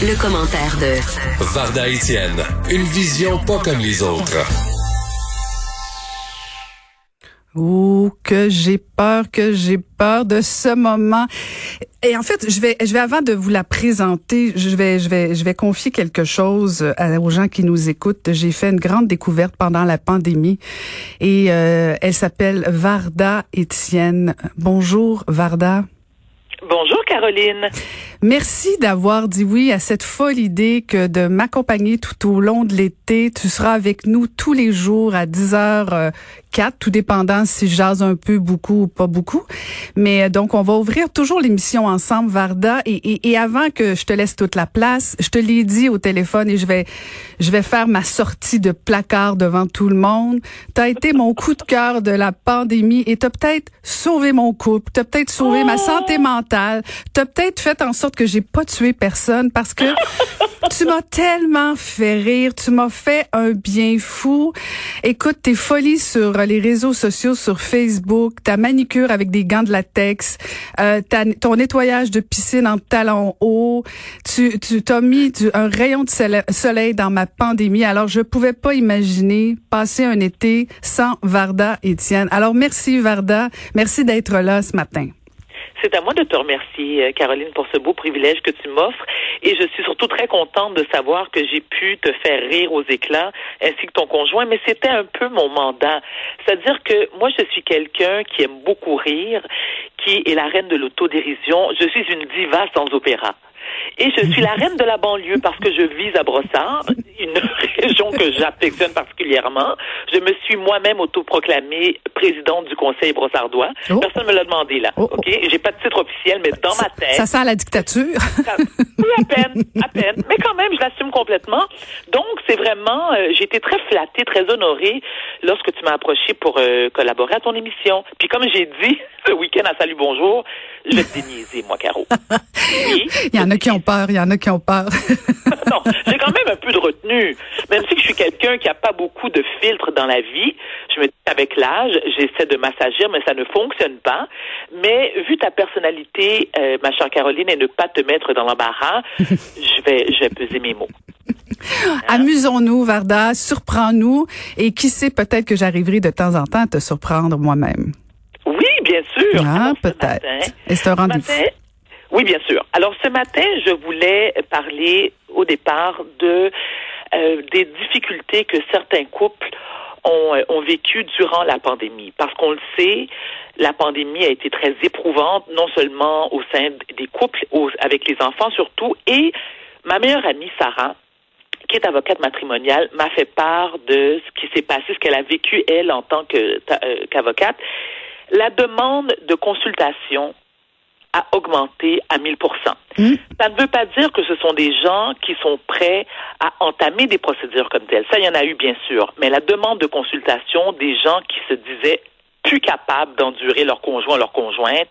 Le, commentaire de Varda Etienne, une vision pas comme les autres. Ouh, que j'ai peur, que j'ai peur de ce moment. Et en fait, je vais, je vais avant de vous la présenter, je vais, je vais, je vais confier quelque chose aux gens qui nous écoutent. J'ai fait une grande découverte pendant la pandémie et euh, elle s'appelle Varda Étienne. Bonjour, Varda. Bonjour Caroline. Merci d'avoir dit oui à cette folle idée que de m'accompagner tout au long de l'été. Tu seras avec nous tous les jours à 10h 4, tout dépendant si je jase un peu, beaucoup ou pas beaucoup. Mais euh, donc, on va ouvrir toujours l'émission ensemble, Varda. Et, et, et, avant que je te laisse toute la place, je te l'ai dit au téléphone et je vais, je vais faire ma sortie de placard devant tout le monde. Tu as été mon coup de cœur de la pandémie et tu as peut-être sauvé mon couple, tu as peut-être sauvé ma santé mentale, tu as peut-être fait en sorte que j'ai pas tué personne parce que tu m'as tellement fait rire, tu m'as fait un bien fou. Écoute, tes folies sur les réseaux sociaux, sur Facebook, ta manicure avec des gants de latex, euh, ton nettoyage de piscine en talons hauts, tu, tu t'as mis un rayon de soleil dans ma pandémie. Alors, je pouvais pas imaginer passer un été sans Varda Étienne. Alors, merci Varda. Merci d'être là ce matin. C'est à moi de te remercier, euh, Caroline, pour ce beau privilège que tu m'offres. Et je suis surtout très contente de savoir que j'ai pu te faire rire aux éclats, ainsi que ton conjoint. Mais c'était un peu mon mandat. C'est-à-dire que moi, je suis quelqu'un qui aime beaucoup rire, qui est la reine de l'autodérision. Je suis une diva sans opéra. Et je suis la reine de la banlieue parce que je vis à Brossard, une région que j'affectionne particulièrement. Je me suis moi-même autoproclamée présidente du Conseil brossardois. Oh. Personne ne me l'a demandé là. Oh, oh. OK? J'ai pas de titre officiel, mais dans ma tête. Ça sent la dictature. oui, à peine, à peine. Mais quand même, je l'assume complètement. Donc, c'est vraiment, euh, j'ai été très flattée, très honorée lorsque tu m'as approché pour euh, collaborer à ton émission. Puis comme j'ai dit ce week-end à Salut Bonjour, je vais te déniaiser, moi, Caro. Oui. Il y en a qui ont peur, il y en a qui ont peur. non, j'ai quand même un peu de retenue. Même si je suis quelqu'un qui n'a pas beaucoup de filtres dans la vie, je me dis avec l'âge, j'essaie de m'assagir, mais ça ne fonctionne pas. Mais vu ta personnalité, euh, ma chère Caroline, et ne pas te mettre dans l'embarras, je vais, je vais peser mes mots. Amusons-nous, Varda, surprends-nous, et qui sait, peut-être que j'arriverai de temps en temps à te surprendre moi-même. Oui, bien sûr. Ah, peut-être. Et c'est un rendez-vous. Oui, bien sûr. Alors ce matin, je voulais parler au départ de euh, des difficultés que certains couples ont, euh, ont vécues durant la pandémie. Parce qu'on le sait, la pandémie a été très éprouvante, non seulement au sein des couples, avec les enfants surtout, et ma meilleure amie, Sarah, qui est avocate matrimoniale, m'a fait part de ce qui s'est passé, ce qu'elle a vécu, elle, en tant euh, qu'avocate. la demande de consultation a augmenté à 1000 hmm. Ça ne veut pas dire que ce sont des gens qui sont prêts à entamer des procédures comme telles. Ça, il y en a eu, bien sûr. Mais la demande de consultation des gens qui se disaient plus capables d'endurer leur conjoint, leur conjointe,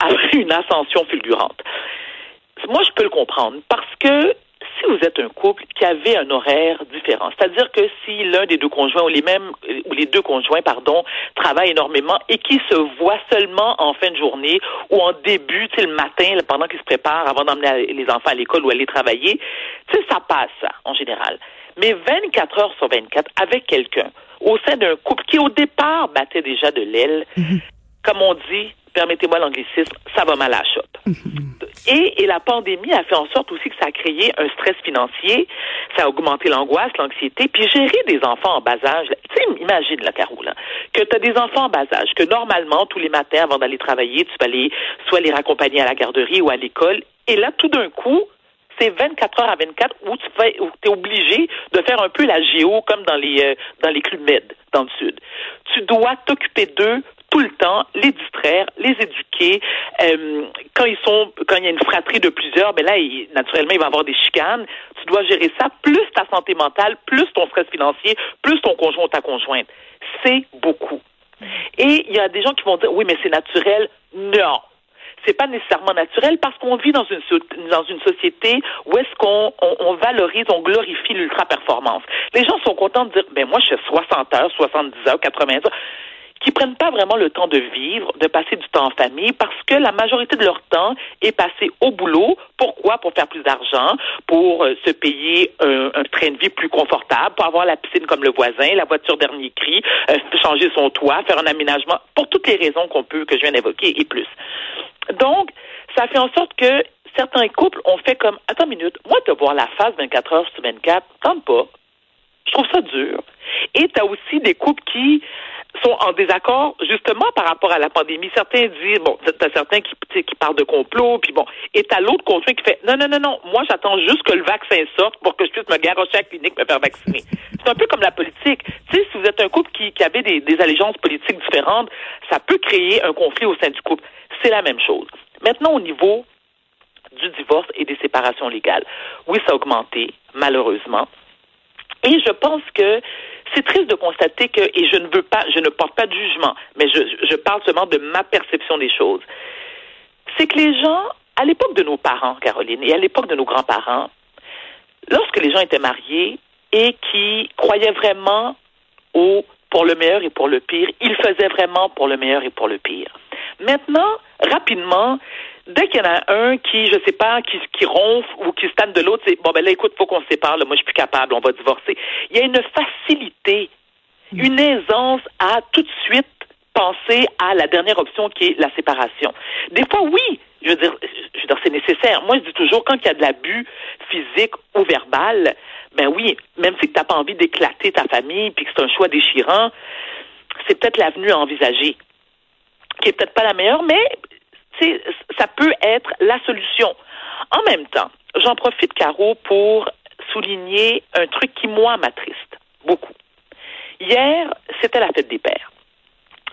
a eu une ascension fulgurante. Moi, je peux le comprendre parce que si vous êtes un couple qui avait un horaire différent, c'est-à-dire que si l'un des deux conjoints ou les mêmes ou les deux conjoints pardon travaillent énormément et qui se voient seulement en fin de journée ou en début, tu sais le matin pendant qu'ils se préparent avant d'emmener les enfants à l'école ou aller travailler, tu sais ça passe ça en général. Mais 24 heures sur 24 avec quelqu'un au sein d'un couple qui au départ battait déjà de l'aile, mm-hmm. comme on dit, permettez-moi l'anglicisme, ça va mal à la chope. Et, et, la pandémie a fait en sorte aussi que ça a créé un stress financier, ça a augmenté l'angoisse, l'anxiété, puis gérer des enfants en bas âge. Tu sais, imagine, la Caro, que tu as des enfants en bas âge, que normalement, tous les matins, avant d'aller travailler, tu vas aller soit les raccompagner à la garderie ou à l'école, et là, tout d'un coup, c'est 24 heures à 24 où tu fais, où es obligé de faire un peu la géo comme dans les, euh, dans les clubs med dans le sud. Tu dois t'occuper d'eux tout le temps, les distraire, les éduquer. Euh, quand ils sont, quand il y a une fratrie de plusieurs, ben là, il, naturellement, il va avoir des chicanes. Tu dois gérer ça, plus ta santé mentale, plus ton stress financier, plus ton conjoint ou ta conjointe. C'est beaucoup. Et il y a des gens qui vont dire, oui, mais c'est naturel. Non c'est pas nécessairement naturel parce qu'on vit dans une dans une société où est-ce qu'on on, valorise, on glorifie l'ultra performance. Les gens sont contents de dire ben moi je fais 60 heures, 70 heures, 80 heures qui prennent pas vraiment le temps de vivre, de passer du temps en famille, parce que la majorité de leur temps est passé au boulot. Pourquoi? Pour faire plus d'argent, pour euh, se payer un, train de vie plus confortable, pour avoir la piscine comme le voisin, la voiture dernier cri, euh, changer son toit, faire un aménagement, pour toutes les raisons qu'on peut, que je viens d'évoquer et plus. Donc, ça fait en sorte que certains couples ont fait comme, attends une minute, moi, de voir la face 24 heures sur 24, tente pas. Je trouve ça dur. Et tu as aussi des couples qui sont en désaccord justement par rapport à la pandémie. Certains disent, bon, t'as certains qui, qui parlent de complot, puis bon, et t'as l'autre conjoint qui fait, non, non, non, non, moi j'attends juste que le vaccin sorte pour que je puisse me garocher à la clinique, me faire vacciner. C'est un peu comme la politique. Tu sais, si vous êtes un couple qui, qui avait des, des allégeances politiques différentes, ça peut créer un conflit au sein du couple. C'est la même chose. Maintenant, au niveau du divorce et des séparations légales, oui, ça a augmenté, malheureusement. Et je pense que c'est triste de constater que, et je ne veux pas, je ne porte pas de jugement, mais je, je parle seulement de ma perception des choses. C'est que les gens, à l'époque de nos parents, Caroline, et à l'époque de nos grands-parents, lorsque les gens étaient mariés et qui croyaient vraiment au pour le meilleur et pour le pire, ils faisaient vraiment pour le meilleur et pour le pire. Maintenant, rapidement, dès qu'il y en a un qui, je sais pas, qui, qui ronfle ou qui se tanne de l'autre, c'est bon ben là, écoute, faut qu'on se sépare, là, moi je suis plus capable, on va divorcer. Il y a une facilité, une aisance à tout de suite penser à la dernière option qui est la séparation. Des fois, oui, je veux dire, je veux dire, c'est nécessaire. Moi, je dis toujours, quand il y a de l'abus physique ou verbal, ben oui, même si tu n'as pas envie d'éclater ta famille puis que c'est un choix déchirant, c'est peut-être l'avenue à envisager, qui est peut-être pas la meilleure, mais ça peut être la solution. En même temps, j'en profite, Caro, pour souligner un truc qui, moi, m'attriste beaucoup. Hier, c'était la fête des pères.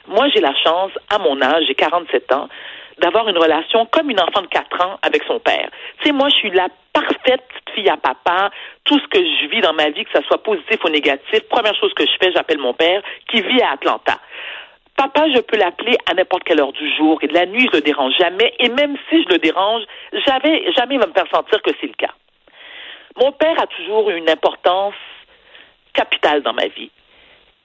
Moi, j'ai la chance, à mon âge, j'ai 47 ans, d'avoir une relation comme une enfant de 4 ans avec son père. Tu sais, moi, je suis la parfaite fille à papa. Tout ce que je vis dans ma vie, que ce soit positif ou négatif, première chose que je fais, j'appelle mon père, qui vit à Atlanta. Papa, je peux l'appeler à n'importe quelle heure du jour et de la nuit, je le dérange jamais. Et même si je le dérange, jamais, jamais il va me faire sentir que c'est le cas. Mon père a toujours eu une importance capitale dans ma vie.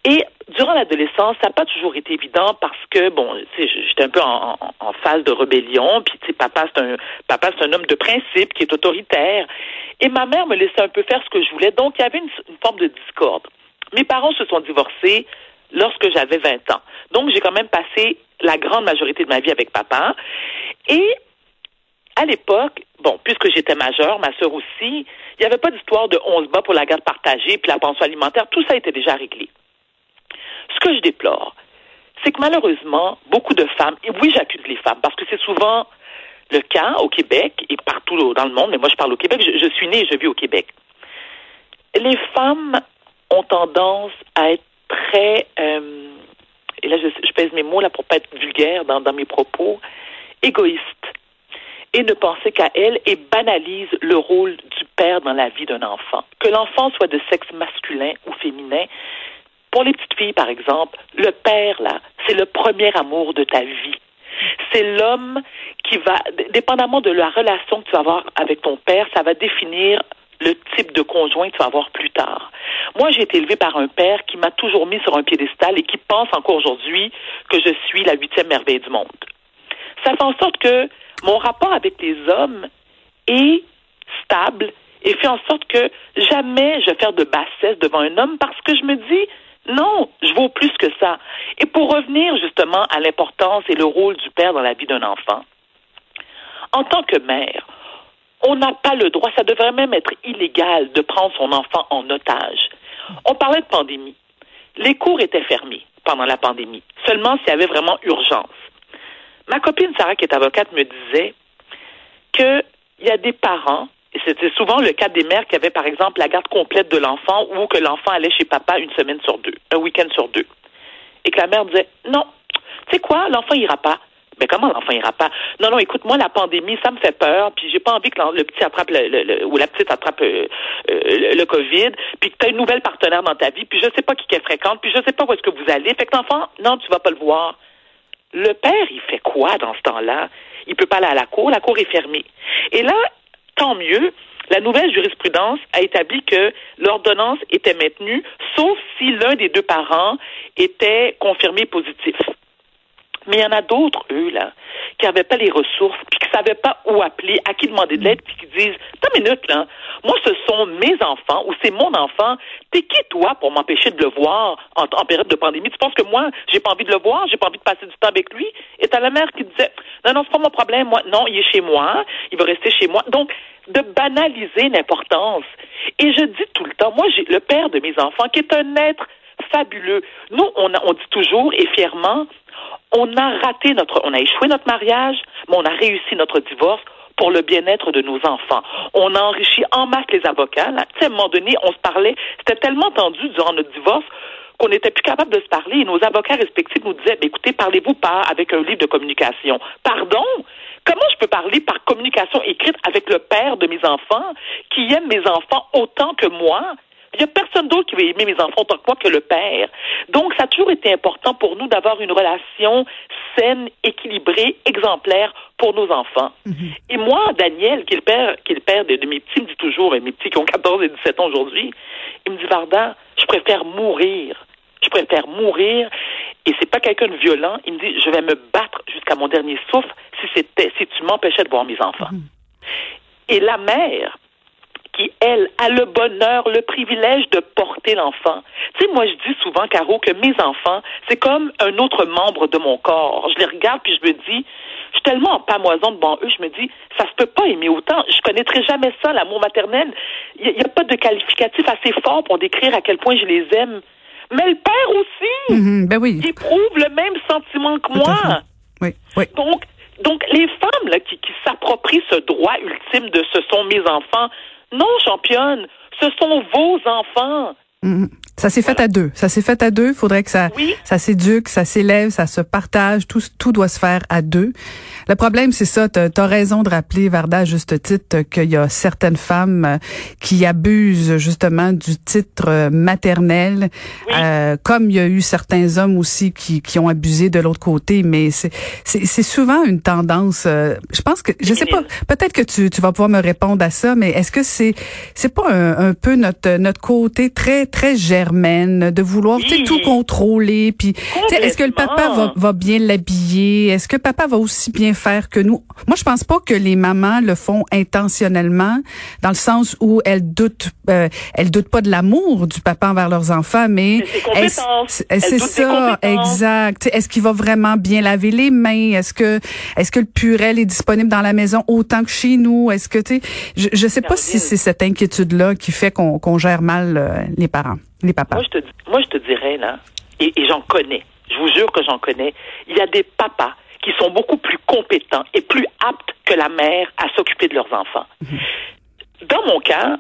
Et durant l'adolescence, ça n'a pas toujours été évident parce que bon, j'étais un peu en, phase de rébellion. Puis, tu sais, papa c'est un un homme de principe qui est autoritaire. Et ma mère me laissait un peu faire ce que je voulais. Donc, il y avait une forme de discorde. Mes parents se sont divorcés lorsque j'avais 20 ans. Donc, j'ai quand même passé la grande majorité de ma vie avec papa. Et à l'époque, bon, puisque j'étais majeure, ma sœur aussi, il n'y avait pas d'histoire de 11 bas pour la garde partagée puis la pension alimentaire. Tout ça était déjà réglé. Ce que je déplore, c'est que malheureusement, beaucoup de femmes, et oui, j'accuse les femmes, parce que c'est souvent le cas au Québec et partout dans le monde, mais moi je parle au Québec, je, je suis née et je vis au Québec. Les femmes ont tendance à être très, euh, et là je, pèse mes mots là pour pas être vulgaire dans, dans mes propos, égoïste et ne penser qu'à elle et banalise le rôle du père dans la vie d'un enfant. Que l'enfant soit de sexe masculin ou féminin, pour les petites filles, par exemple, le père, là, c'est le premier amour de ta vie. C'est l'homme qui va, dépendamment de la relation que tu vas avoir avec ton père, ça va définir le type de conjoint que tu vas avoir plus tard. Moi, j'ai été élevée par un père qui m'a toujours mis sur un piédestal et qui pense encore aujourd'hui que je suis la huitième merveille du monde. Ça fait en sorte que mon rapport avec les hommes est stable et fait en sorte que jamais je vais faire de bassesse devant un homme parce que je me dis, non, je vaux plus que ça. Et pour revenir justement à l'importance et le rôle du père dans la vie d'un enfant, en tant que mère, on n'a pas le droit, ça devrait même être illégal de prendre son enfant en otage. On parlait de pandémie. Les cours étaient fermés pendant la pandémie, seulement s'il y avait vraiment urgence. Ma copine Sarah, qui est avocate, me disait qu'il y a des parents, et c'était souvent le cas des mères qui avaient, par exemple, la garde complète de l'enfant ou que l'enfant allait chez papa une semaine sur deux, un week-end sur deux. Et que la mère disait, non, tu sais quoi, l'enfant ira pas. Mais comment l'enfant ira pas? Non, non, écoute, moi, la pandémie, ça me fait peur, puis j'ai pas envie que le petit attrape le, ou la petite attrape euh, euh, le, COVID, puis que tu as une nouvelle partenaire dans ta vie, puis je sais pas qui qu'elle fréquente, puis je sais pas où est-ce que vous allez. Fait que l'enfant, non, tu vas pas le voir. Le père, il fait quoi dans ce temps-là? Il peut pas aller à la cour, la cour est fermée. Et là, tant mieux, la nouvelle jurisprudence a établi que l'ordonnance était maintenue, sauf si l'un des deux parents était confirmé positif. Mais il y en a d'autres, eux, là, qui n'avaient pas les ressources, puis qui ne savaient pas où appeler, à qui demander de l'aide, puis qui disent, une minute, là, moi, ce sont mes enfants, ou c'est mon enfant, t'es qui, toi, pour m'empêcher de le voir en, période de pandémie? Tu penses que moi, j'ai pas envie de le voir, j'ai pas envie de passer du temps avec lui? Et t'as la mère qui disait, non, non, c'est pas mon problème, moi, non, il est chez moi, il va rester chez moi. Donc, de banaliser l'importance. Et je dis tout le temps, moi, j'ai le père de mes enfants, qui est un être fabuleux. Nous, on, on dit toujours et fièrement, on a raté notre, on a échoué notre mariage, mais on a réussi notre divorce pour le bien-être de nos enfants. On a enrichi en masse les avocats. À un moment donné, on se parlait, c'était tellement tendu durant notre divorce qu'on n'était plus capable de se parler. Et nos avocats respectifs nous disaient, écoutez, parlez-vous pas avec un livre de communication. Pardon? Comment je peux parler par communication écrite avec le père de mes enfants qui aime mes enfants autant que moi? Il n'y a personne d'autre qui va aimer mes enfants autant que moi que le père. Donc, ça a toujours été important pour nous d'avoir une relation saine, équilibrée, exemplaire pour nos enfants. Mhm. Et moi, Daniel, qui est le père, qui est le père de, mes petits, me dit toujours, mes petits qui ont 14 et 17 ans aujourd'hui, il me dit, Varda, je préfère mourir. Je préfère mourir. Et c'est pas quelqu'un de violent. Il me dit, je vais me battre jusqu'à mon dernier souffle si c'était, si tu m'empêchais de voir mes enfants. Mhm. Et la mère, qui, elle, a le bonheur, le privilège de porter l'enfant. Tu sais, moi, je dis souvent, Caro, que mes enfants, c'est comme un autre membre de mon corps. Je les regarde puis je me dis, je suis tellement en pamoison devant eux, je me dis, ça se peut pas aimer autant. Je connaîtrai jamais ça, l'amour maternel. Il n'y a, pas de qualificatif assez fort pour décrire à quel point je les aime. Mais le père aussi, mm-hmm, ben oui. il éprouve le même sentiment que moi. Oui, oui. Donc, donc, les femmes là, qui, qui s'approprient ce droit ultime de ce sont mes enfants, non, championne, ce sont vos enfants. Mm-hmm. Ça s'est fait à deux. Ça s'est fait à deux. Il faudrait que ça, ça s'éduque, ça s'élève, ça se partage. Tout, tout doit se faire à deux. Le problème, c'est ça. Tu as, raison de rappeler, Varda, à juste titre, qu'il y a certaines femmes euh, qui abusent justement du titre euh, maternel, euh, comme il y a eu certains hommes aussi qui, qui ont abusé de l'autre côté. Mais c'est souvent une tendance. je pense que, je sais pas, peut-être que tu, tu vas pouvoir me répondre à ça, mais est-ce que c'est c'est pas un, un, peu notre notre côté très très germaine de vouloir tout contrôler, puis est-ce que le papa va, va bien l'habiller, est-ce que papa va aussi bien faire que nous? Moi, je pense pas que les mamans le font intentionnellement, dans le sens où elles doutent, euh, elles doutent pas de l'amour du papa envers leurs enfants, mais c'est ça, exact. Est-ce qu'il va vraiment bien laver les mains? Est-ce que, est-ce que le purel est disponible dans la maison autant que chez nous? Est-ce que tu, je, je sais pas si c'est cette inquiétude là qui fait qu'on qu'on gère mal euh, les parents, les papas. Moi, je te, moi, je te dirais là, et, et j'en connais. Je vous jure que j'en connais. Il y a des papas qui sont beaucoup plus compétents et plus aptes que la mère à s'occuper de leurs enfants. Mhm. Dans mon cas,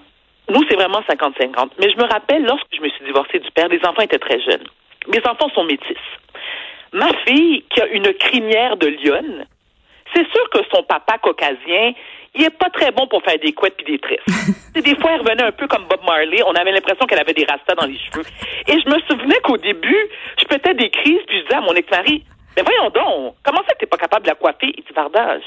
nous, c'est vraiment 50-50. Mais je me rappelle, lorsque je me suis divorcée du père, les enfants étaient très jeunes. Mes enfants sont métis. Ma fille, qui a une crinière de lionne, c'est sûr que son papa caucasien, il est pas très bon pour faire des couettes puis des tresses. des fois, elle revenait un peu comme Bob Marley. On avait l'impression qu'elle avait des rastas dans les cheveux. Et je me souvenais qu'au début, je pétais des crises puis je disais à mon ex-mari, mais voyons donc, comment ça que t'es pas capable de la coiffer? Il dit, Varda,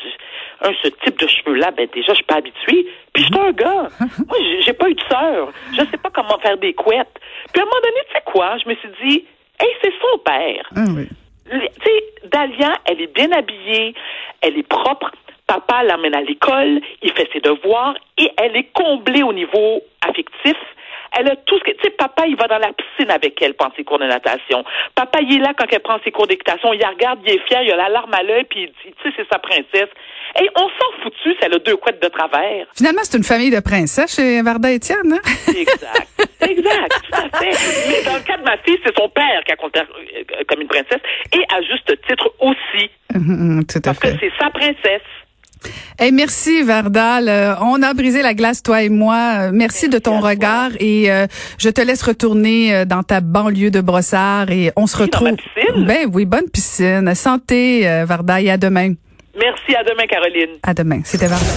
un, ce type de cheveux-là, ben déjà, je suis pas habituée. Puis je suis un gars. Moi, j'ai pas eu de sœur. Je sais pas comment faire des couettes. Puis à un moment donné, tu sais quoi? Je me suis dit, hey, c'est son père. Ah oui. Tu sais, Dalia, elle est bien habillée, elle est propre. Papa l'emmène à l'école, il fait ses devoirs et elle est comblée au niveau affectif elle a tout ce que. Tu sais, papa, il va dans la piscine avec elle pendant ses cours de natation. Papa, il est là quand elle prend ses cours d'équitation. Il la regarde, il est fier, il a la larme à l'œil, puis il dit, tu sais, c'est sa princesse. Et on s'en foutu, c'est le deux couettes de travers. Finalement, c'est une famille de princesses chez Varda Étienne, hein? Exact. Exact, tout à fait. Mais dans le cas de ma fille, c'est son père qui a compté euh, comme une princesse, et à juste titre aussi. Mm-hmm, tout à parce que c'est sa princesse. Hey, merci Vardal. Euh, on a brisé la glace toi et moi. Euh, merci, de ton regard et euh, je te laisse retourner dans ta banlieue de Brossard et on se retrouve. Dans ma piscine. Ben oui, bonne piscine. Santé Vardal et à demain. Merci à demain Caroline. À demain. C'était Vardal.